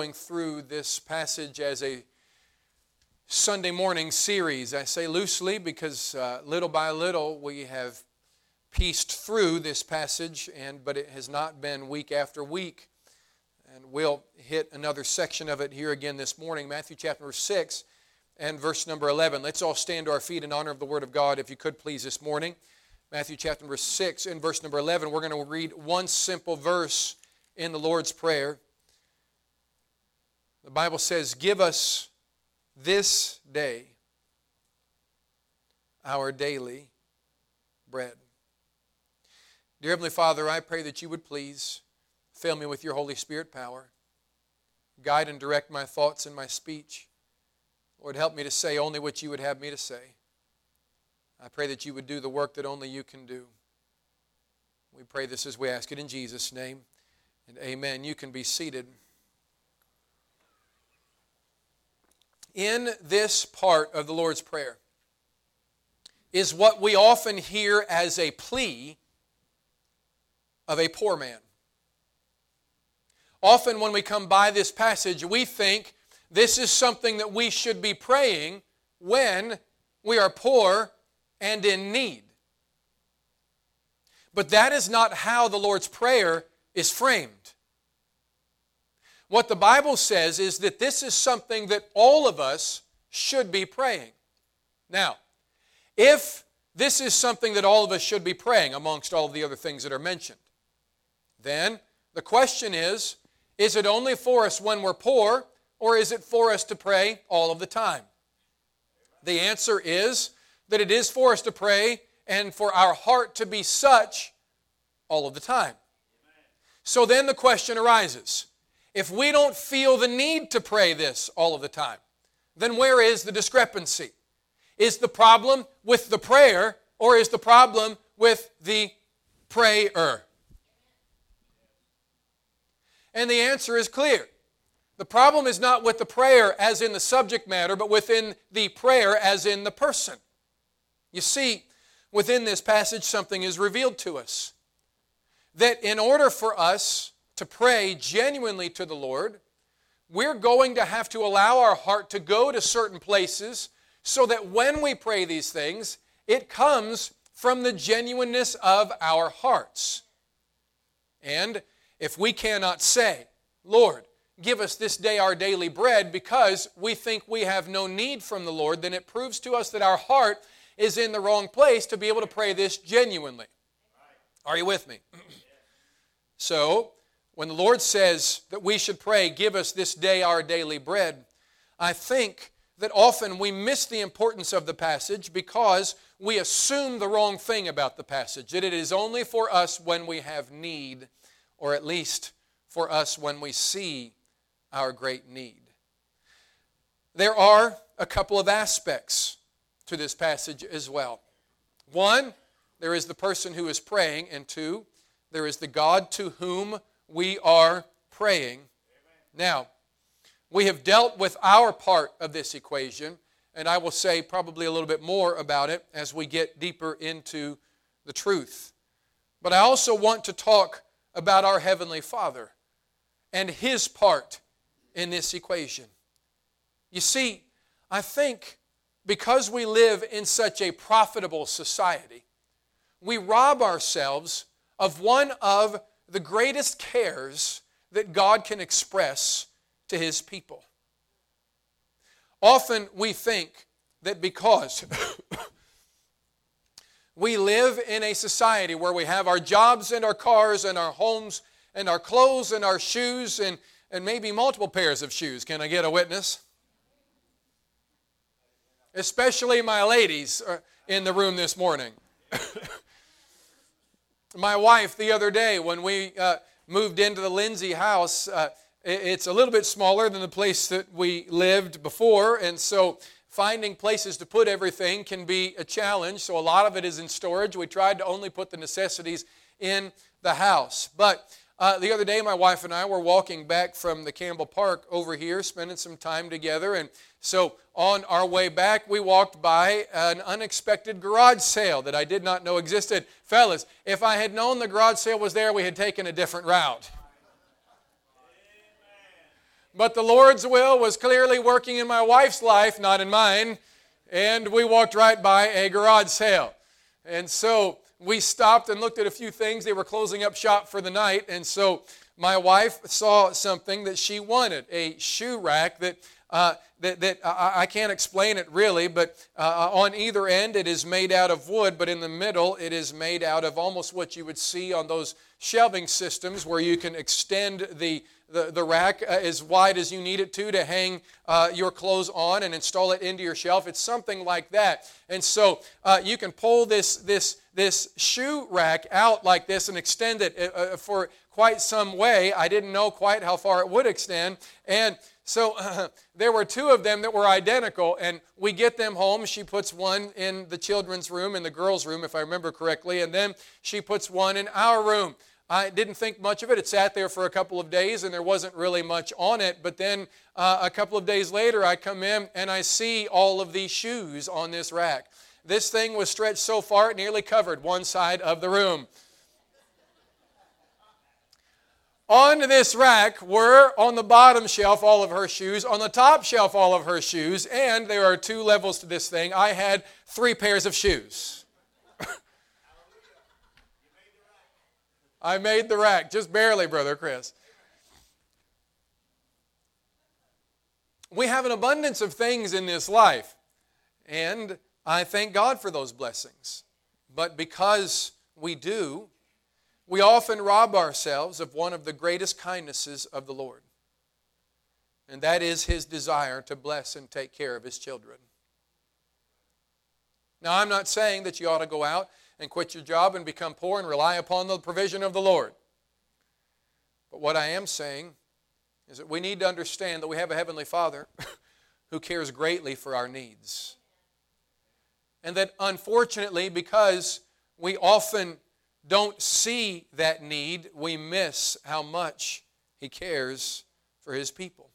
going through this passage as a Sunday morning series. I say loosely because uh, little by little we have pieced through this passage, and but it has not been week after week. And we'll hit another section of it here again this morning, Matthew chapter 6 and verse number 11. Let's all stand to our feet in honor of the Word of God, if you could please, this morning. Matthew chapter number 6 and verse number 11. We're going to read one simple verse in the Lord's Prayer. The Bible says, Give us this day our daily bread. Dear Heavenly Father, I pray that you would please fill me with your Holy Spirit power. Guide and direct my thoughts and my speech. Lord, help me to say only what you would have me to say. I pray that you would do the work that only you can do. We pray this as we ask it in Jesus' name. And amen. You can be seated. In this part of the Lord's Prayer is what we often hear as a plea of a poor man. Often, when we come by this passage, we think this is something that we should be praying when we are poor and in need. But that is not how the Lord's Prayer is framed. What the Bible says is that this is something that all of us should be praying. Now, if this is something that all of us should be praying amongst all of the other things that are mentioned, then the question is is it only for us when we're poor, or is it for us to pray all of the time? The answer is that it is for us to pray and for our heart to be such all of the time. So then the question arises if we don't feel the need to pray this all of the time, then where is the discrepancy? Is the problem with the prayer or is the problem with the prayer? And the answer is clear. The problem is not with the prayer as in the subject matter, but within the prayer as in the person. You see, within this passage, something is revealed to us. That in order for us to pray genuinely to the Lord, we're going to have to allow our heart to go to certain places so that when we pray these things, it comes from the genuineness of our hearts. And if we cannot say, Lord, give us this day our daily bread because we think we have no need from the Lord, then it proves to us that our heart is in the wrong place to be able to pray this genuinely. Are you with me? so, when the Lord says that we should pray, Give us this day our daily bread, I think that often we miss the importance of the passage because we assume the wrong thing about the passage that it is only for us when we have need, or at least for us when we see our great need. There are a couple of aspects to this passage as well. One, there is the person who is praying, and two, there is the God to whom we are praying. Now, we have dealt with our part of this equation, and I will say probably a little bit more about it as we get deeper into the truth. But I also want to talk about our Heavenly Father and His part in this equation. You see, I think because we live in such a profitable society, we rob ourselves of one of the greatest cares that God can express to his people. Often we think that because we live in a society where we have our jobs and our cars and our homes and our clothes and our shoes and, and maybe multiple pairs of shoes. Can I get a witness? Especially my ladies uh, in the room this morning. my wife the other day when we uh, moved into the Lindsay house. Uh, it's a little bit smaller than the place that we lived before, and so finding places to put everything can be a challenge. So a lot of it is in storage. We tried to only put the necessities in the house. But uh, the other day, my wife and I were walking back from the Campbell Park over here, spending some time together, and so on our way back, we walked by an unexpected garage sale that I did not know existed. Fellas, if I had known the garage sale was there, we had taken a different route. But the Lord's will was clearly working in my wife's life, not in mine. And we walked right by a garage sale. And so we stopped and looked at a few things. They were closing up shop for the night. And so my wife saw something that she wanted a shoe rack that uh, that, that I, I, can't explain it really, but uh, on either end it is made out of wood, but in the middle it is made out of almost what you would see on those shelving systems where you can extend the, the, the rack uh, as wide as you need it to to hang uh, your clothes on and install it into your shelf. It's something like that. And so uh, you can pull this, this, this shoe rack out like this and extend it uh, for quite some way. I didn't know quite how far it would extend. And so uh, there were two of them that were identical, and we get them home. She puts one in the children's room, in the girls' room, if I remember correctly, and then she puts one in our room. I didn't think much of it. It sat there for a couple of days, and there wasn't really much on it. But then uh, a couple of days later, I come in and I see all of these shoes on this rack. This thing was stretched so far it nearly covered one side of the room. On this rack were on the bottom shelf all of her shoes, on the top shelf all of her shoes, and there are two levels to this thing. I had three pairs of shoes. I made the rack, just barely, Brother Chris. We have an abundance of things in this life, and I thank God for those blessings. But because we do, we often rob ourselves of one of the greatest kindnesses of the Lord, and that is His desire to bless and take care of His children. Now, I'm not saying that you ought to go out and quit your job and become poor and rely upon the provision of the Lord. But what I am saying is that we need to understand that we have a Heavenly Father who cares greatly for our needs. And that unfortunately, because we often don't see that need, we miss how much He cares for His people.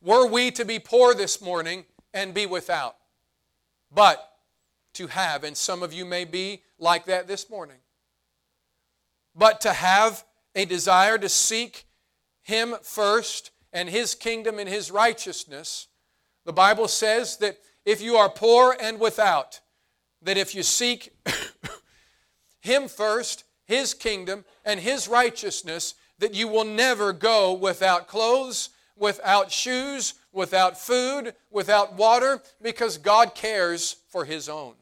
Were we to be poor this morning and be without, but to have, and some of you may be like that this morning, but to have a desire to seek Him first and His kingdom and His righteousness, the Bible says that if you are poor and without, that if you seek him first, His kingdom, and His righteousness, that you will never go without clothes, without shoes, without food, without water, because God cares for His own.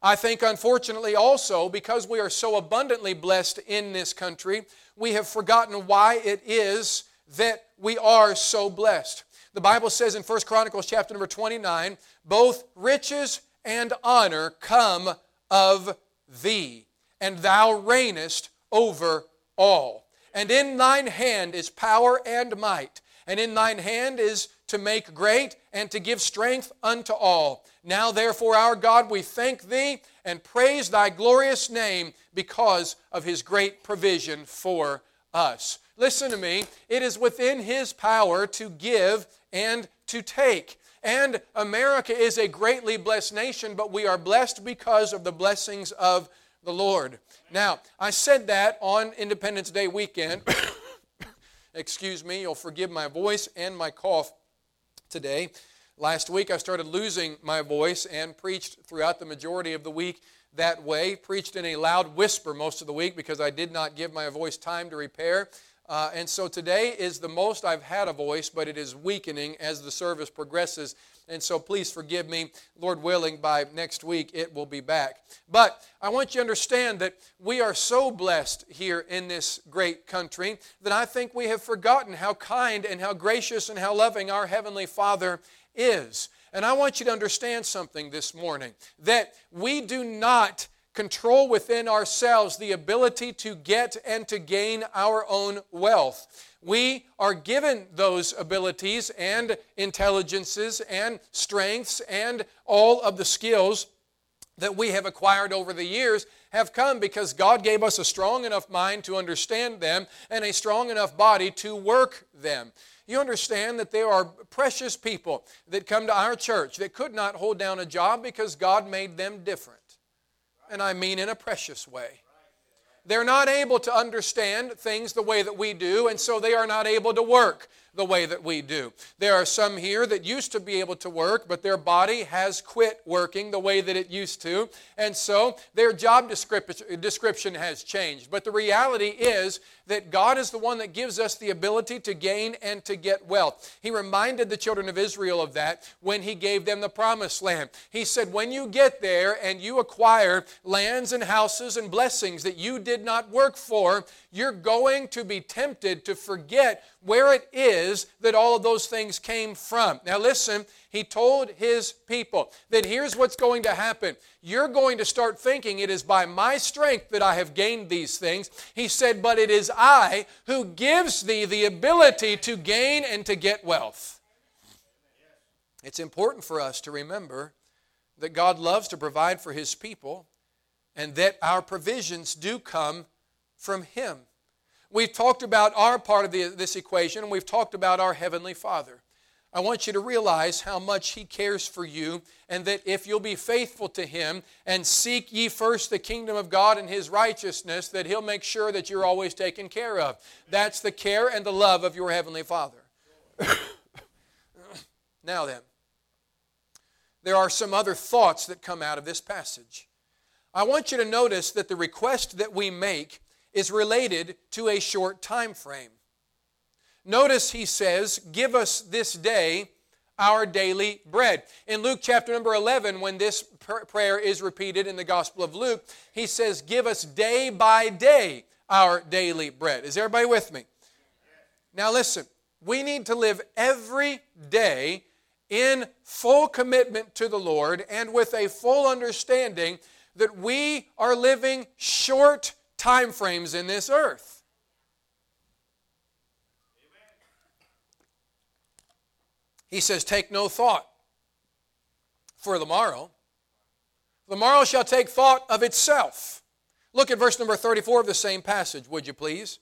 I think, unfortunately, also, because we are so abundantly blessed in this country, we have forgotten why it is that we are so blessed. The Bible says in 1 Chronicles chapter number 29, both riches and honor come of thee, and thou reignest over all. And in thine hand is power and might, and in thine hand is to make great and to give strength unto all. Now, therefore, our God, we thank thee and praise thy glorious name because of his great provision for us. Listen to me, it is within his power to give and to take. And America is a greatly blessed nation, but we are blessed because of the blessings of the Lord. Now, I said that on Independence Day weekend. Excuse me, you'll forgive my voice and my cough today. Last week I started losing my voice and preached throughout the majority of the week that way. Preached in a loud whisper most of the week because I did not give my voice time to repair. Uh, and so today is the most I've had a voice, but it is weakening as the service progresses. And so please forgive me. Lord willing, by next week it will be back. But I want you to understand that we are so blessed here in this great country that I think we have forgotten how kind and how gracious and how loving our Heavenly Father is. And I want you to understand something this morning that we do not control within ourselves the ability to get and to gain our own wealth. We are given those abilities and intelligences and strengths and all of the skills that we have acquired over the years have come because God gave us a strong enough mind to understand them and a strong enough body to work them. You understand that there are precious people that come to our church that could not hold down a job because God made them different and I mean in a precious way. they're not able to understand things the way that we do, and so they are not able to work the way that we do. There are some here that used to be able to work, but their body has quit working the way that it used to, and so their job description has changed. But the reality is that God is the one that gives us the ability to gain and to get wealth. He reminded the children of Israel of that when He gave them the promised land. He said, When you get there and you acquire lands and houses and blessings that you did not work for, you're going to be tempted to forget where it is that all of those things came from. Now, listen, he told his people that here's what's going to happen. You're going to start thinking it is by my strength that I have gained these things. He said, But it is I who gives thee the ability to gain and to get wealth. It's important for us to remember that God loves to provide for his people and that our provisions do come from him. We've talked about our part of the, this equation, and we've talked about our Heavenly Father. I want you to realize how much He cares for you, and that if you'll be faithful to Him and seek ye first the kingdom of God and His righteousness, that He'll make sure that you're always taken care of. That's the care and the love of your Heavenly Father. now then, there are some other thoughts that come out of this passage. I want you to notice that the request that we make is related to a short time frame. Notice he says, Give us this day our daily bread. In Luke chapter number 11, when this prayer is repeated in the Gospel of Luke, he says, Give us day by day our daily bread. Is everybody with me? Now listen, we need to live every day in full commitment to the Lord and with a full understanding that we are living short time frames in this earth. He says, Take no thought for the morrow. The morrow shall take thought of itself. Look at verse number 34 of the same passage, would you please?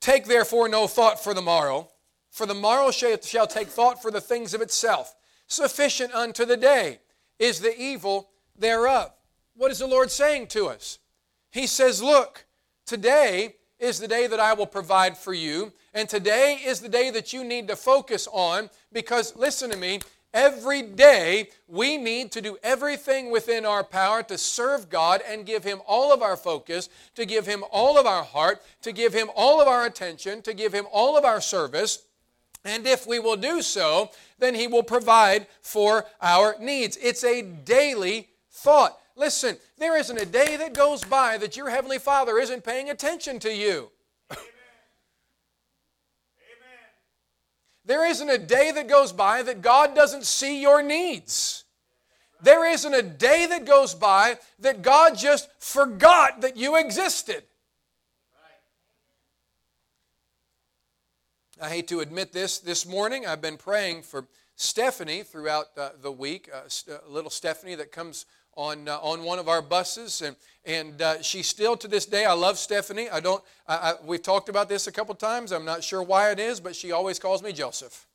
Take therefore no thought for the morrow, for the morrow shall, shall take thought for the things of itself. Sufficient unto the day is the evil thereof. What is the Lord saying to us? He says, Look, today is the day that I will provide for you, and today is the day that you need to focus on because, listen to me, every day we need to do everything within our power to serve God and give Him all of our focus, to give Him all of our heart, to give Him all of our attention, to give Him all of our service. And if we will do so, then He will provide for our needs. It's a daily thought. Listen, there isn't a day that goes by that your Heavenly Father isn't paying attention to you. Amen. Amen. There isn't a day that goes by that God doesn't see your needs. There isn't a day that goes by that God just forgot that you existed. I hate to admit this this morning. I've been praying for Stephanie throughout uh, the week, uh, little Stephanie that comes on, uh, on one of our buses. And, and uh, she still, to this day, I love Stephanie. I don't, I, I, we've talked about this a couple times. I'm not sure why it is, but she always calls me Joseph.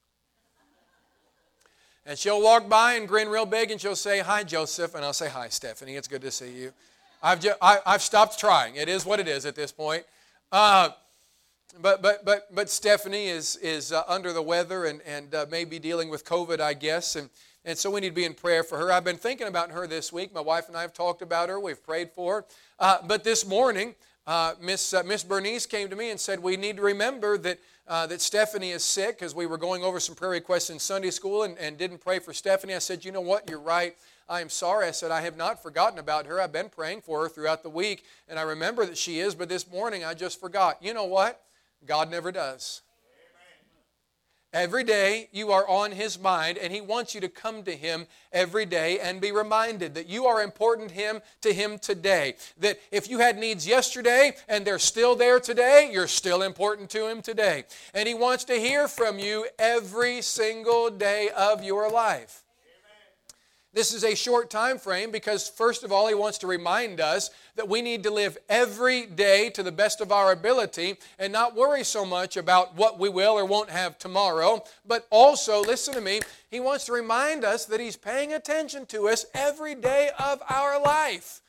And she'll walk by and grin real big and she'll say, Hi, Joseph. And I'll say, Hi, Stephanie. It's good to see you. I've, just, I, have stopped trying. It is what it is at this point. Uh, but, but, but, but Stephanie is, is uh, under the weather and, and uh, maybe dealing with COVID, I guess. And, and so we need to be in prayer for her. I've been thinking about her this week. My wife and I have talked about her. We've prayed for her. Uh, but this morning, uh, Miss uh, Miss Bernice came to me and said, We need to remember that, uh, that Stephanie is sick because we were going over some prayer requests in Sunday school and, and didn't pray for Stephanie. I said, You know what? You're right. I am sorry. I said, I have not forgotten about her. I've been praying for her throughout the week, and I remember that she is, but this morning I just forgot. You know what? God never does. Every day you are on His mind, and He wants you to come to Him every day and be reminded that you are important him, to Him today. That if you had needs yesterday and they're still there today, you're still important to Him today. And He wants to hear from you every single day of your life. This is a short time frame because, first of all, he wants to remind us that we need to live every day to the best of our ability and not worry so much about what we will or won't have tomorrow. But also, listen to me, he wants to remind us that he's paying attention to us every day of our life.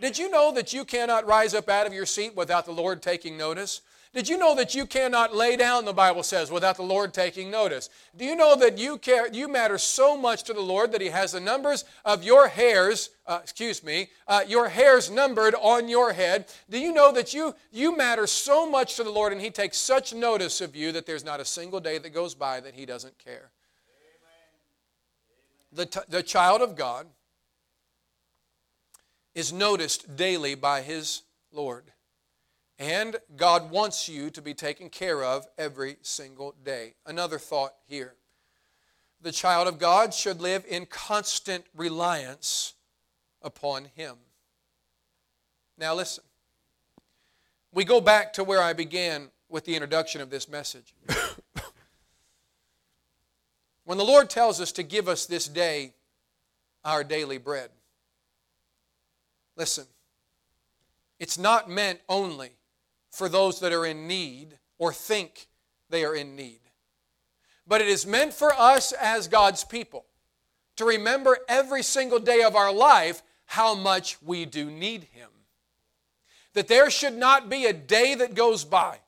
Did you know that you cannot rise up out of your seat without the Lord taking notice? Did you know that you cannot lay down, the Bible says, without the Lord taking notice? Do you know that you, care, you matter so much to the Lord that He has the numbers of your hairs, uh, excuse me, uh, your hairs numbered on your head? Do you know that you, you matter so much to the Lord and He takes such notice of you that there's not a single day that goes by that He doesn't care? The, t- the child of God is noticed daily by His Lord. And God wants you to be taken care of every single day. Another thought here. The child of God should live in constant reliance upon Him. Now, listen. We go back to where I began with the introduction of this message. when the Lord tells us to give us this day our daily bread, listen, it's not meant only for those that are in need or think they are in need. But it is meant for us as God's people to remember every single day of our life how much we do need Him. That there should not be a day that goes by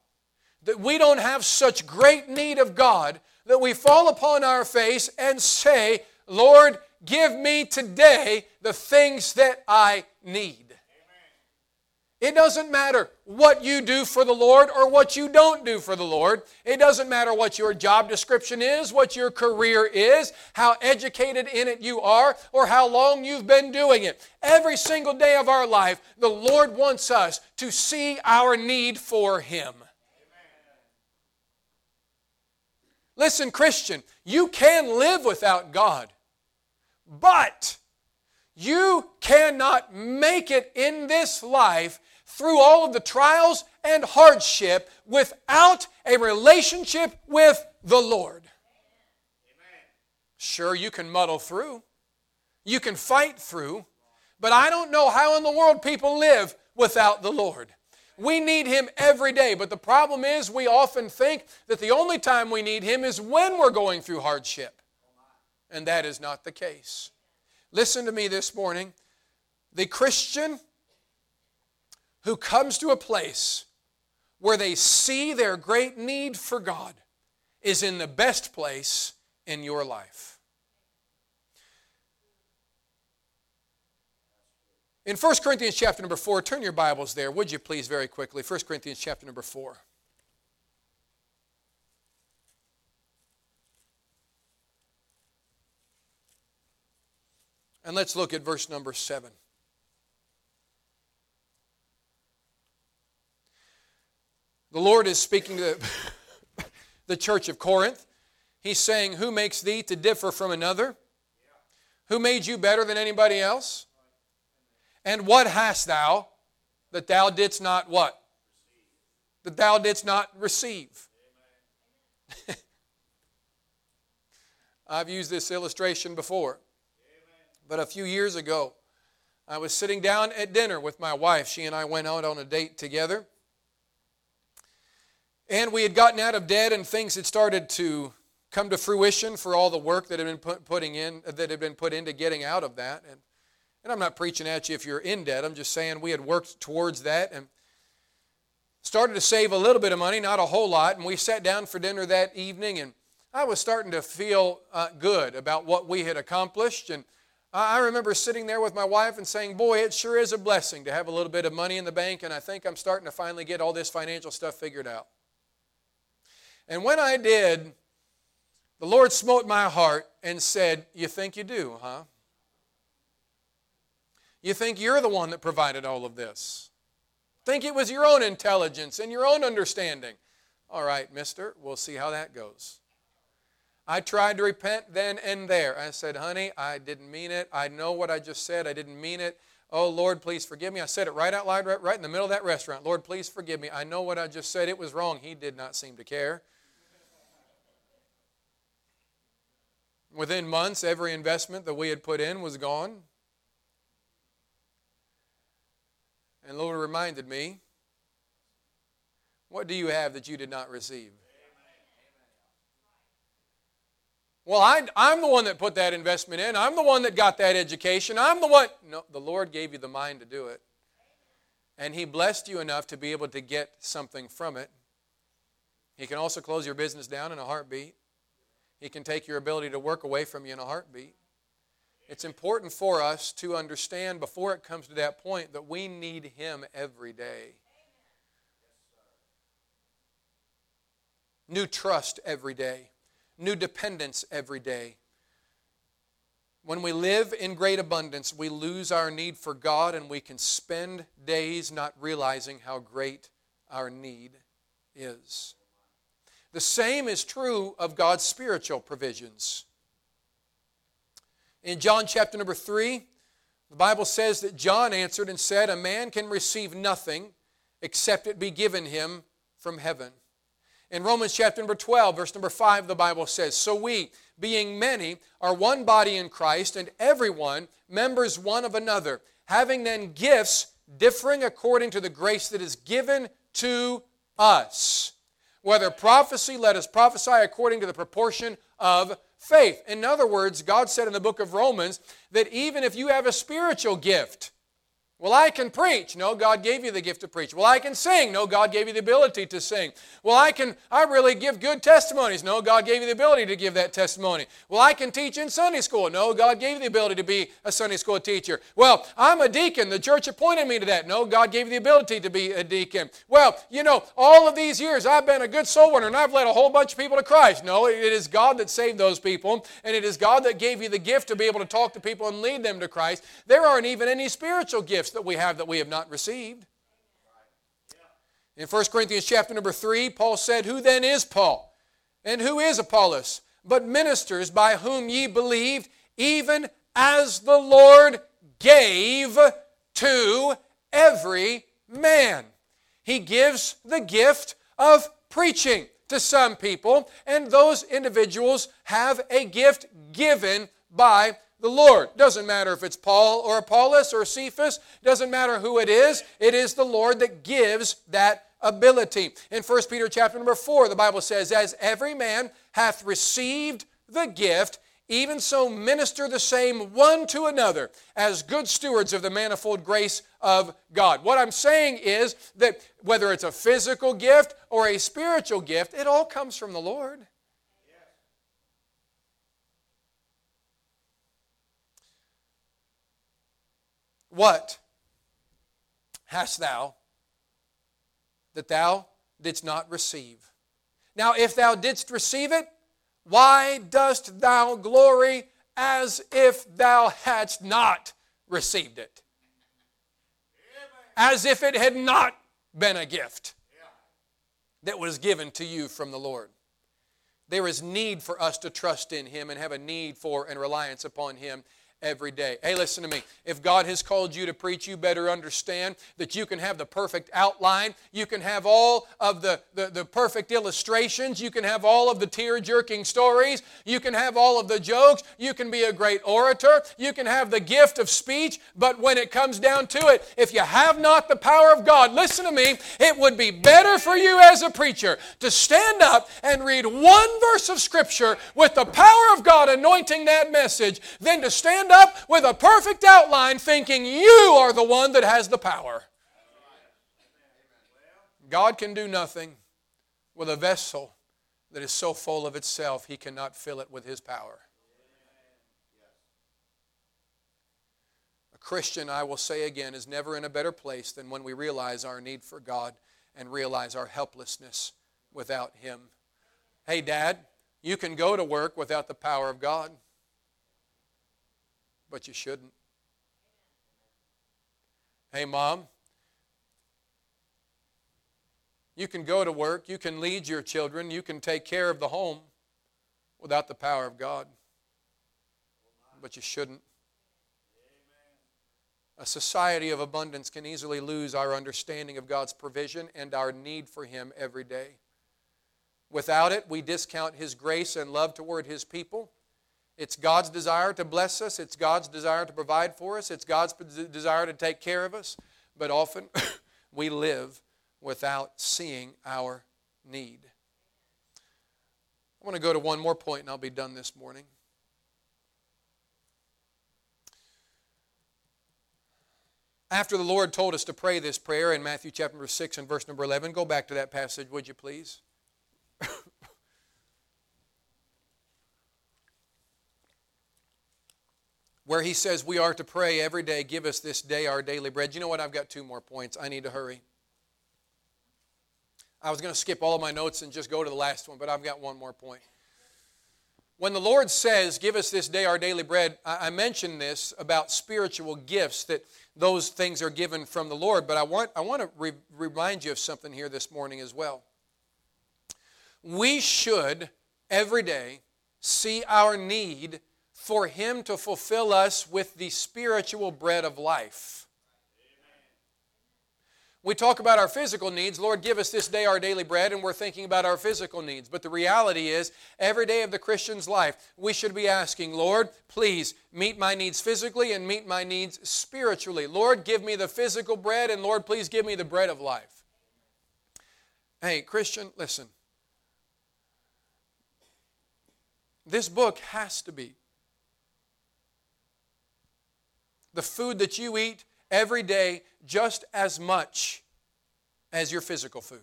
that we don't have such great need of God that we fall upon our face and say, Lord, give me today the things that I need. It doesn't matter what you do for the Lord or what you don't do for the Lord. It doesn't matter what your job description is, what your career is, how educated in it you are, or how long you've been doing it. Every single day of our life, the Lord wants us to see our need for Him. Listen, Christian, you can live without God, but you cannot make it in this life through all of the trials and hardship without a relationship with the Lord. Sure, you can muddle through, you can fight through, but I don't know how in the world people live without the Lord. We need Him every day, but the problem is we often think that the only time we need Him is when we're going through hardship. And that is not the case. Listen to me this morning. The Christian who comes to a place where they see their great need for God is in the best place in your life. In 1 Corinthians chapter number 4, turn your Bibles there, would you please, very quickly. 1 Corinthians chapter number 4. And let's look at verse number 7. The Lord is speaking to the church of Corinth. He's saying, Who makes thee to differ from another? Who made you better than anybody else? And what hast thou that thou didst not what? That thou didst not receive. I've used this illustration before. But a few years ago, I was sitting down at dinner with my wife. She and I went out on a date together. And we had gotten out of debt, and things had started to come to fruition for all the work that had been put, putting in that had been put into getting out of that. And, and I'm not preaching at you if you're in debt. I'm just saying we had worked towards that and started to save a little bit of money, not a whole lot. And we sat down for dinner that evening, and I was starting to feel uh, good about what we had accomplished. And I remember sitting there with my wife and saying, Boy, it sure is a blessing to have a little bit of money in the bank, and I think I'm starting to finally get all this financial stuff figured out. And when I did, the Lord smote my heart and said, You think you do, huh? You think you're the one that provided all of this. Think it was your own intelligence and your own understanding. All right, mister, we'll see how that goes. I tried to repent then and there. I said, honey, I didn't mean it. I know what I just said. I didn't mean it. Oh, Lord, please forgive me. I said it right out loud, right, right in the middle of that restaurant. Lord, please forgive me. I know what I just said. It was wrong. He did not seem to care. Within months, every investment that we had put in was gone. And Lord reminded me, What do you have that you did not receive? Well, I, am the one that put that investment in. I'm the one that got that education. I'm the one. No, the Lord gave you the mind to do it. and He blessed you enough to be able to get something from it. He can also close your business down in a heartbeat. He can take your ability to work away from you in a heartbeat. It's important for us to understand before it comes to that point that we need Him every day. New trust every day, new dependence every day. When we live in great abundance, we lose our need for God and we can spend days not realizing how great our need is. The same is true of God's spiritual provisions. In John chapter number 3, the Bible says that John answered and said, A man can receive nothing except it be given him from heaven. In Romans chapter number 12, verse number 5, the Bible says, So we, being many, are one body in Christ, and everyone members one of another, having then gifts differing according to the grace that is given to us. Whether prophecy, let us prophesy according to the proportion of faith. In other words, God said in the book of Romans that even if you have a spiritual gift, well, I can preach. No, God gave you the gift to preach. Well, I can sing. No, God gave you the ability to sing. Well, I can I really give good testimonies. No, God gave you the ability to give that testimony. Well, I can teach in Sunday school. No, God gave you the ability to be a Sunday school teacher. Well, I'm a deacon. The church appointed me to that. No, God gave you the ability to be a deacon. Well, you know, all of these years I've been a good soul winner and I've led a whole bunch of people to Christ. No, it is God that saved those people and it is God that gave you the gift to be able to talk to people and lead them to Christ. There aren't even any spiritual gifts gifts that we have that we have not received. In 1 Corinthians chapter number 3, Paul said, Who then is Paul? And who is Apollos? But ministers by whom ye believed, even as the Lord gave to every man. He gives the gift of preaching to some people, and those individuals have a gift given by the Lord. Doesn't matter if it's Paul or Apollos or Cephas, doesn't matter who it is, it is the Lord that gives that ability. In 1 Peter chapter number 4, the Bible says, As every man hath received the gift, even so minister the same one to another as good stewards of the manifold grace of God. What I'm saying is that whether it's a physical gift or a spiritual gift, it all comes from the Lord. What hast thou that thou didst not receive? Now, if thou didst receive it, why dost thou glory as if thou hadst not received it? As if it had not been a gift that was given to you from the Lord. There is need for us to trust in Him and have a need for and reliance upon Him every day. Hey, listen to me. If God has called you to preach, you better understand that you can have the perfect outline. You can have all of the, the, the perfect illustrations. You can have all of the tear jerking stories. You can have all of the jokes. You can be a great orator. You can have the gift of speech. But when it comes down to it, if you have not the power of God, listen to me, it would be better for you as a preacher to stand up and read one verse of Scripture with the power of God anointing that message than to stand stand up with a perfect outline thinking you are the one that has the power. God can do nothing with a vessel that is so full of itself he cannot fill it with his power. A Christian, I will say again, is never in a better place than when we realize our need for God and realize our helplessness without him. Hey, Dad, you can go to work without the power of God but you shouldn't. Hey, mom, you can go to work, you can lead your children, you can take care of the home without the power of God, but you shouldn't. A society of abundance can easily lose our understanding of God's provision and our need for Him every day. Without it, we discount His grace and love toward His people. It's God's desire to bless us, it's God's desire to provide for us, it's God's desire to take care of us, but often we live without seeing our need. I want to go to one more point and I'll be done this morning. After the Lord told us to pray this prayer in Matthew chapter 6 and verse number 11, go back to that passage, would you please? Where he says we are to pray every day, give us this day our daily bread. You know what? I've got two more points. I need to hurry. I was going to skip all of my notes and just go to the last one, but I've got one more point. When the Lord says, Give us this day our daily bread, I mentioned this about spiritual gifts, that those things are given from the Lord. But I want, I want to re- remind you of something here this morning as well. We should every day see our need for Him to fulfill us with the spiritual bread of life. We talk about our physical needs. Lord, give us this day our daily bread, and we're thinking about our physical needs. But the reality is, every day of the Christian's life, we should be asking, Lord, please meet my needs physically and meet my needs spiritually. Lord, give me the physical bread, and Lord, please give me the bread of life. Hey, Christian, listen. This book has to be the food that you eat every day just as much as your physical food.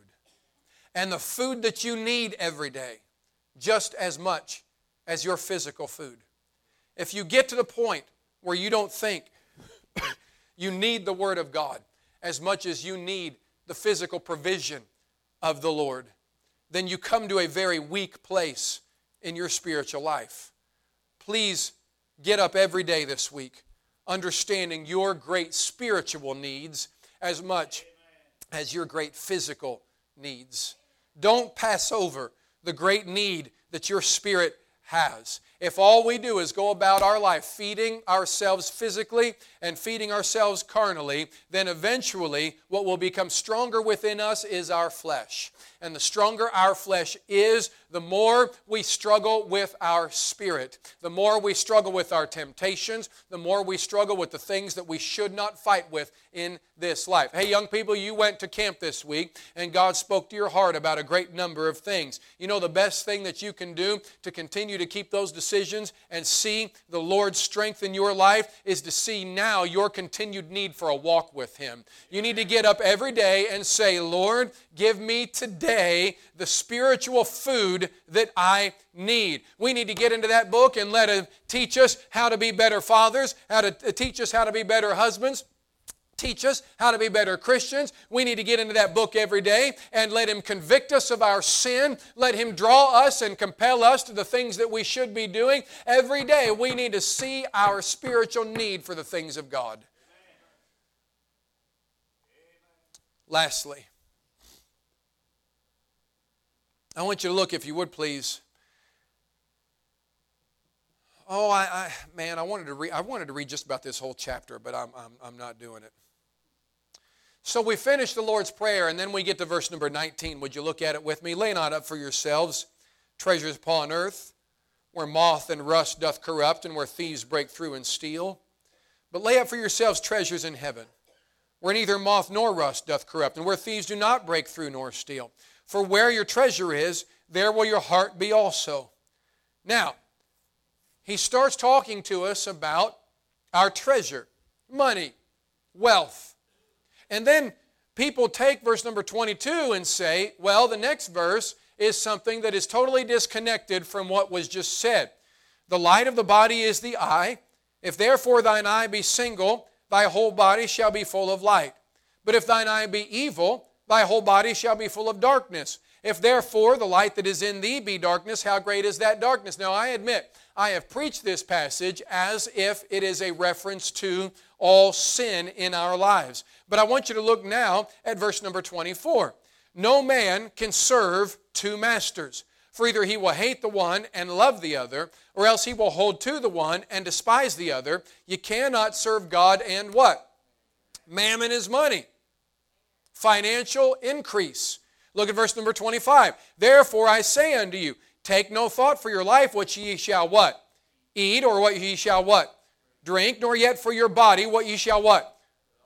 And the food that you need every day just as much as your physical food. If you get to the point where you don't think you need the Word of God as much as you need the physical provision of the Lord, then you come to a very weak place in your spiritual life. Please get up every day this week understanding your great spiritual needs as much as your great physical needs. Don't pass over the great need that your spirit has. If all we do is go about our life feeding ourselves physically and feeding ourselves carnally, then eventually what will become stronger within us is our flesh. And the stronger our flesh is, the more we struggle with our spirit. The more we struggle with our temptations, the more we struggle with the things that we should not fight with in this life. Hey, young people, you went to camp this week and God spoke to your heart about a great number of things. You know, the best thing that you can do to continue to keep those decisions and see the Lord's strength in your life is to see now your continued need for a walk with Him. You need to get up every day and say, Lord, give me today the spiritual food that I need. We need to get into that book and let it teach us how to be better fathers, how to uh, teach us how to be better husbands, teach us how to be better Christians. We need to get into that book every day and let Him convict us of our sin. Let Him draw us and compel us to the things that we should be doing. Every day we need to see our spiritual need for the things of God. Lastly, I want you to look, if you would please. Oh, I, I man, I wanted to read. I wanted to read just about this whole chapter, but I'm, I'm, I'm not doing it. So we finish the Lord's Prayer, and then we get to verse number 19. Would you look at it with me? Lay not up for yourselves treasures upon earth, where moth and rust doth corrupt, and where thieves break through and steal. But lay up for yourselves treasures in heaven, where neither moth nor rust doth corrupt, and where thieves do not break through nor steal. For where your treasure is, there will your heart be also. Now, he starts talking to us about our treasure, money, wealth. And then people take verse number 22 and say, well, the next verse is something that is totally disconnected from what was just said. The light of the body is the eye. If therefore thine eye be single, thy whole body shall be full of light. But if thine eye be evil, thy whole body shall be full of darkness. If therefore the light that is in thee be darkness, how great is that darkness? Now I admit, I have preached this passage as if it is a reference to all sin in our lives. But I want you to look now at verse number 24. No man can serve two masters, for either he will hate the one and love the other, or else he will hold to the one and despise the other. You cannot serve God and what? Mammon is money, financial increase. Look at verse number 25. Therefore I say unto you, take no thought for your life, what ye shall what? Eat, or what ye shall what? Drink, nor yet for your body, what ye shall what?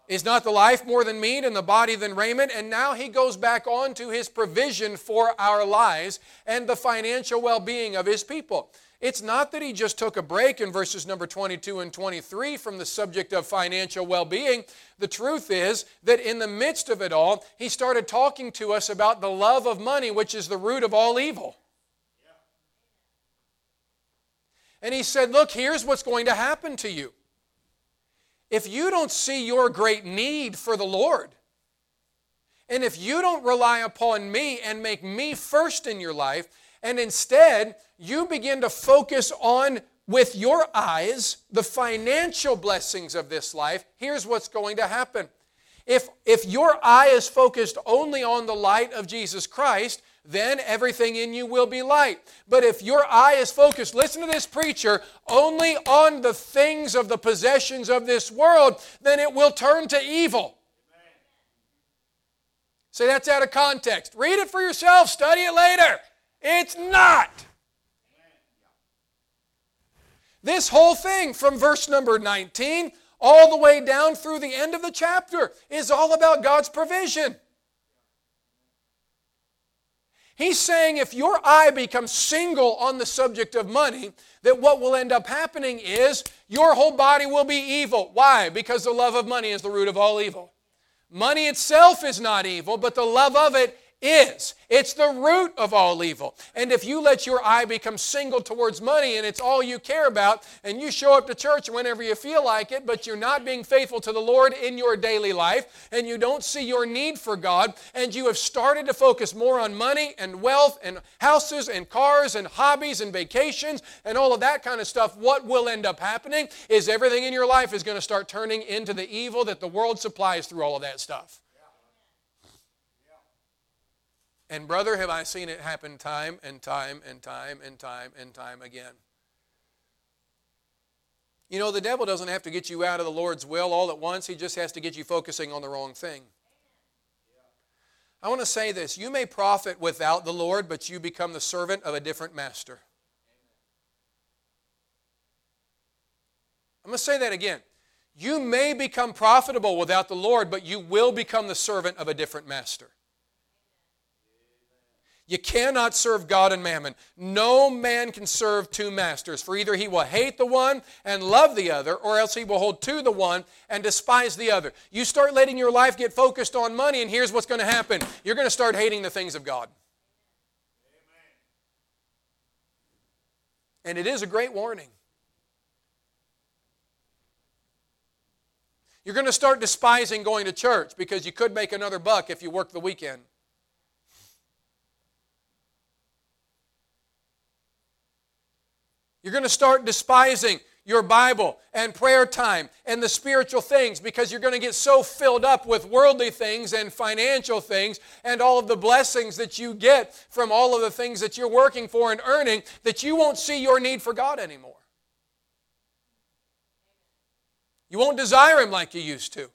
Is not the life more than meat and the body than raiment? And now he goes back on to his provision for our lives and the financial well being of his people. It's not that he just took a break in verses number 22 and 23 from the subject of financial well being. The truth is that in the midst of it all, he started talking to us about the love of money, which is the root of all evil. And he said, Look, here's what's going to happen to you. If you don't see your great need for the Lord, and if you don't rely upon me and make me first in your life, and instead you begin to focus on with your eyes the financial blessings of this life, here's what's going to happen. If, if your eye is focused only on the light of Jesus Christ, then everything in you will be light. But if your eye is focused, listen to this preacher, only on the things of the possessions of this world, then it will turn to evil. Say so that's out of context. Read it for yourself, study it later. It's not. This whole thing from verse number 19 all the way down through the end of the chapter is all about God's provision. He's saying if your eye becomes single on the subject of money, that what will end up happening is your whole body will be evil. Why? Because the love of money is the root of all evil. Money itself is not evil, but the love of it is. It's the root of all evil. And if you let your eye become single towards money and it's all you care about, and you show up to church whenever you feel like it, but you're not being faithful to the Lord in your daily life, and you don't see your need for God, and you have started to focus more on money and wealth and houses and cars and hobbies and vacations and all of that kind of stuff, what will end up happening is everything in your life is going to start turning into the evil that the world supplies through all of that stuff. And, brother, have I seen it happen time and time and time and time and time again. You know, the devil doesn't have to get you out of the Lord's will all at once, he just has to get you focusing on the wrong thing. I want to say this you may profit without the Lord, but you become the servant of a different master. I'm going to say that again. You may become profitable without the Lord, but you will become the servant of a different master. You cannot serve God and mammon. No man can serve two masters, for either he will hate the one and love the other, or else he will hold to the one and despise the other. You start letting your life get focused on money, and here's what's going to happen you're going to start hating the things of God. And it is a great warning. You're going to start despising going to church because you could make another buck if you work the weekend. You're going to start despising your Bible and prayer time and the spiritual things because you're going to get so filled up with worldly things and financial things and all of the blessings that you get from all of the things that you're working for and earning that you won't see your need for God anymore. You won't desire Him like you used to.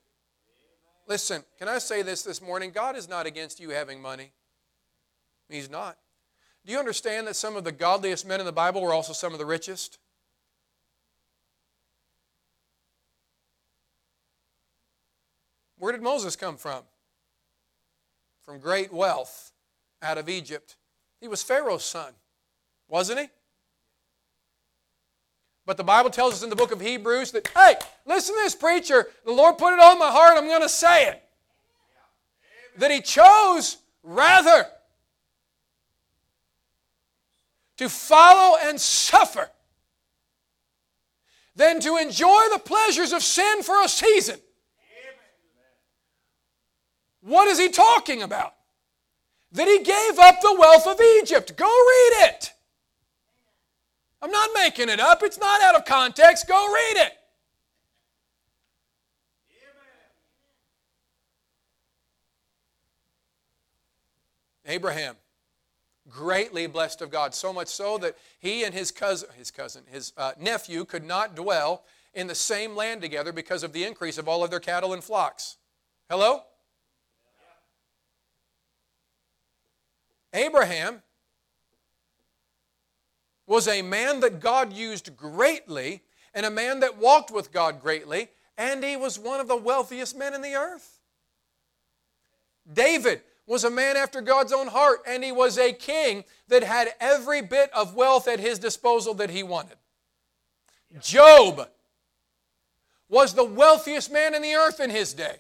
Listen, can I say this this morning? God is not against you having money. He's not. Do you understand that some of the godliest men in the Bible were also some of the richest? Where did Moses come from? From great wealth out of Egypt. He was Pharaoh's son, wasn't he? But the Bible tells us in the book of Hebrews that, hey, listen to this preacher. The Lord put it on my heart. I'm going to say it. That he chose rather to follow and suffer than to enjoy the pleasures of sin for a season. What is he talking about? That he gave up the wealth of Egypt. Go read it. I'm not making it up. It's not out of context. Go read it. Abraham greatly blessed of God, so much so that he and his cousin, his cousin, his uh, nephew could not dwell in the same land together because of the increase of all of their cattle and flocks. Hello? Abraham was a man that God used greatly and a man that walked with God greatly And he was one of the wealthiest men in the earth. David was a man after God's own heart, and he was a king that had every bit of wealth at his disposal that he wanted. Job was the wealthiest man in the earth in his day.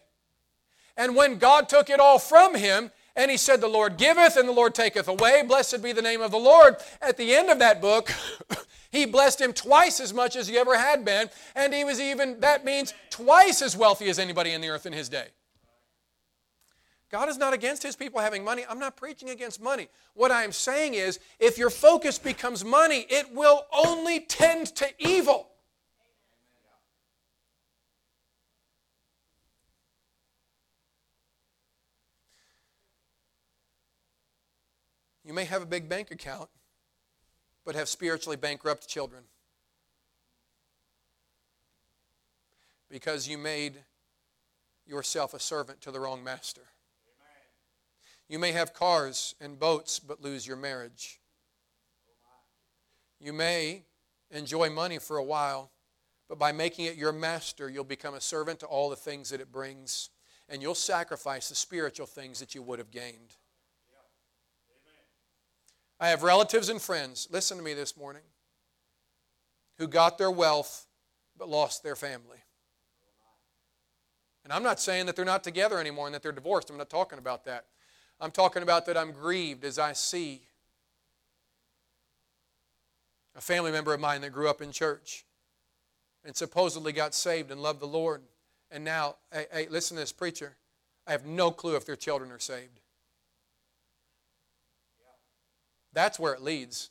And when God took it all from him, and he said, The Lord giveth and the Lord taketh away, blessed be the name of the Lord, at the end of that book, he blessed him twice as much as he ever had been, and he was even, that means twice as wealthy as anybody in the earth in his day. God is not against his people having money. I'm not preaching against money. What I am saying is, if your focus becomes money, it will only tend to evil. You may have a big bank account, but have spiritually bankrupt children. Because you made yourself a servant to the wrong master. You may have cars and boats, but lose your marriage. You may enjoy money for a while, but by making it your master, you'll become a servant to all the things that it brings, and you'll sacrifice the spiritual things that you would have gained. I have relatives and friends, listen to me this morning, who got their wealth but lost their family. And I'm not saying that they're not together anymore and that they're divorced. I'm not talking about that. I'm talking about that I'm grieved as I see a family member of mine that grew up in church and supposedly got saved and loved the Lord. And now, hey, hey listen to this preacher. I have no clue if their children are saved. That's where it leads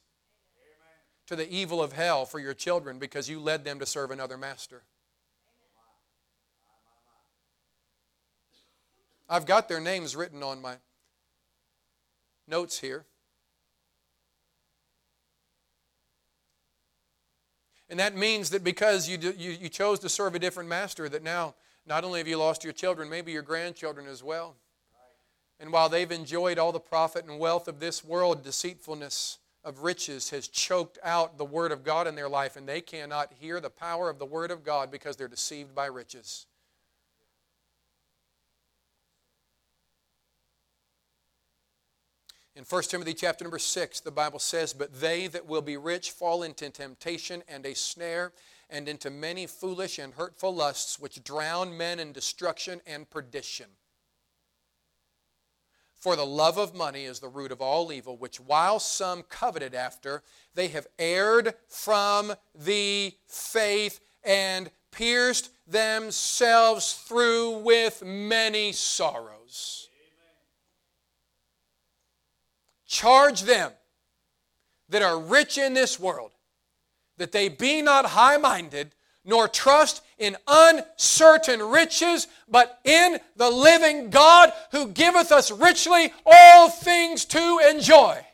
to the evil of hell for your children because you led them to serve another master. I've got their names written on my notes here. And that means that because you, you, you chose to serve a different master, that now not only have you lost your children, maybe your grandchildren as well. And while they've enjoyed all the profit and wealth of this world, deceitfulness of riches has choked out the Word of God in their life, and they cannot hear the power of the Word of God because they're deceived by riches. In 1 Timothy chapter number 6, the Bible says, But they that will be rich fall into temptation and a snare, and into many foolish and hurtful lusts, which drown men in destruction and perdition. For the love of money is the root of all evil, which while some coveted after, they have erred from the faith and pierced themselves through with many sorrows. Amen. Charge them that are rich in this world that they be not high minded nor trust in uncertain riches, but in the living God who giveth us richly all things to enjoy. Amen.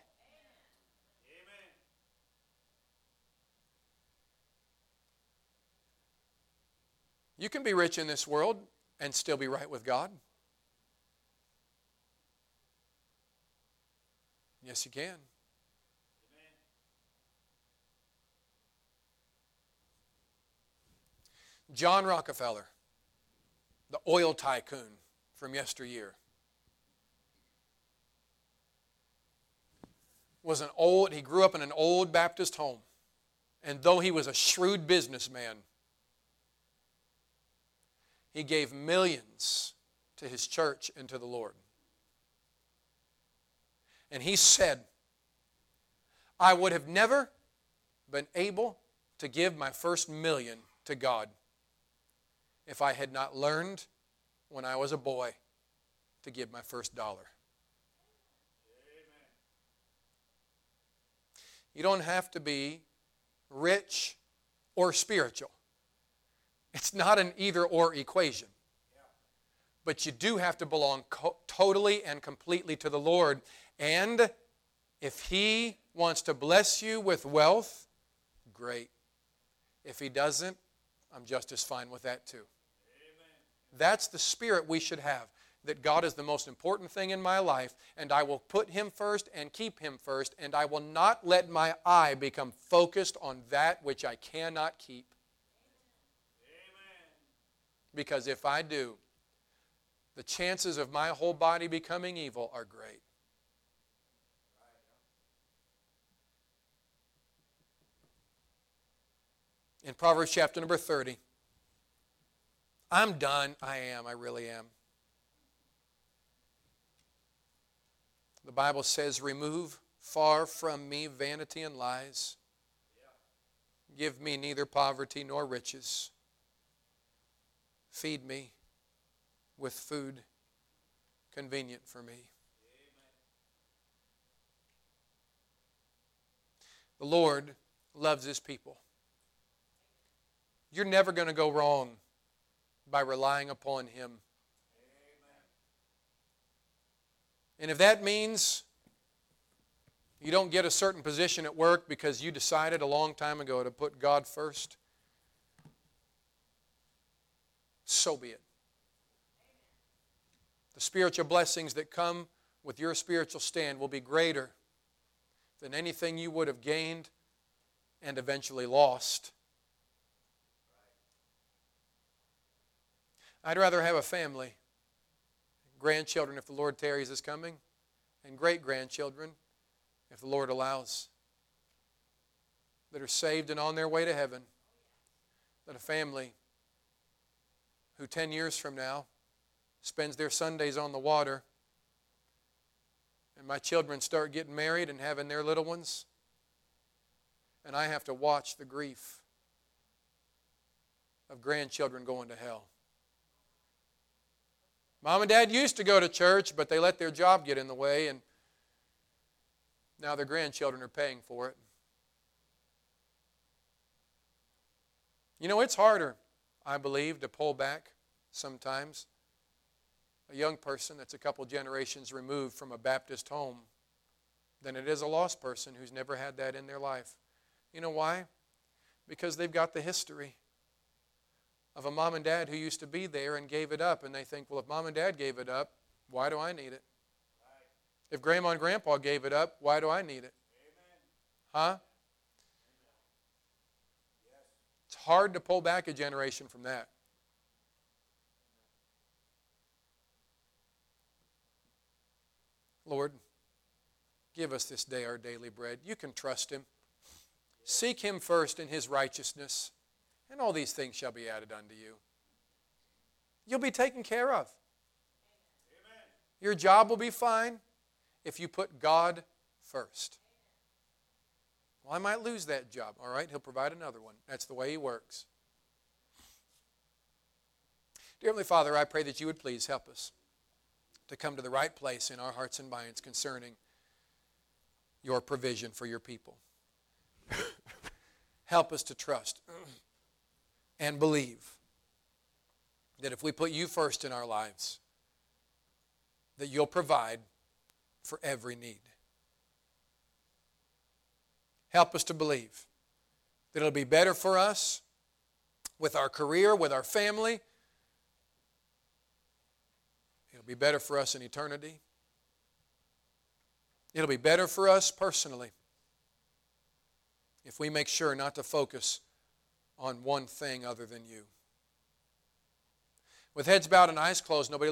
You can be rich in this world and still be right with God. Yes, you can. John Rockefeller, the oil tycoon from yesteryear, was an old, he grew up in an old Baptist home. And though he was a shrewd businessman, he gave millions to his church and to the Lord. And he said, I would have never been able to give my first million to God if I had not learned when I was a boy to give my first dollar. You don't have to be rich or spiritual. It's not an either or equation. But you do have to belong co- totally and completely to the Lord. And if He wants to bless you with wealth, great. If He doesn't, I'm just as fine with that too. That's the spirit we should have. That God is the most important thing in my life, and I will put Him first and keep Him first, and I will not let my eye become focused on that which I cannot keep. Amen. Because if I do, the chances of my whole body becoming evil are great. In Proverbs chapter number 30, I'm done. I am. I really am. The Bible says, Remove far from me vanity and lies. Give me neither poverty nor riches. Feed me with food convenient for me. The Lord loves His people. You're never going to go wrong by relying upon Him. And if that means you don't get a certain position at work because you decided a long time ago to put God first, so be it. The spiritual blessings that come with your spiritual stand will be greater than anything you would have gained and eventually lost. I'd rather have a family, grandchildren if the Lord tarries is coming, and great grandchildren if the Lord allows, that are saved and on their way to heaven, than a family who 10 years from now spends their Sundays on the water, and my children start getting married and having their little ones, and I have to watch the grief of grandchildren going to hell. Mom and dad used to go to church, but they let their job get in the way, and now their grandchildren are paying for it. You know, it's harder, I believe, to pull back sometimes a young person that's a couple generations removed from a Baptist home than it is a lost person who's never had that in their life. You know why? Because they've got the history of a mom and dad who used to be there and gave it up, and they think, well, if mom and dad gave it up, why do I need it? If grandma and grandpa gave it up, why do I need it? Amen. Huh? It's hard to pull back a generation from that. Lord, give us this day our daily bread. You can trust Him. Seek Him first in His righteousness, and all these things shall be added unto you. You'll be taken care of. Amen. Your job will be fine if you put God first. Well, I might lose that job. All right, He'll provide another one. That's the way He works. Dear Heavenly Father, I pray that you would please help us to come to the right place in our hearts and minds concerning your provision for your people. Help us to trust and believe that if we put you first in our lives, that you'll provide for every need. Help us to believe that it'll be better for us with our career, with our family, It'll be better for us in eternity. It'll be better for us personally if we make sure not to focus on one thing other than you. With heads bowed and eyes closed, nobody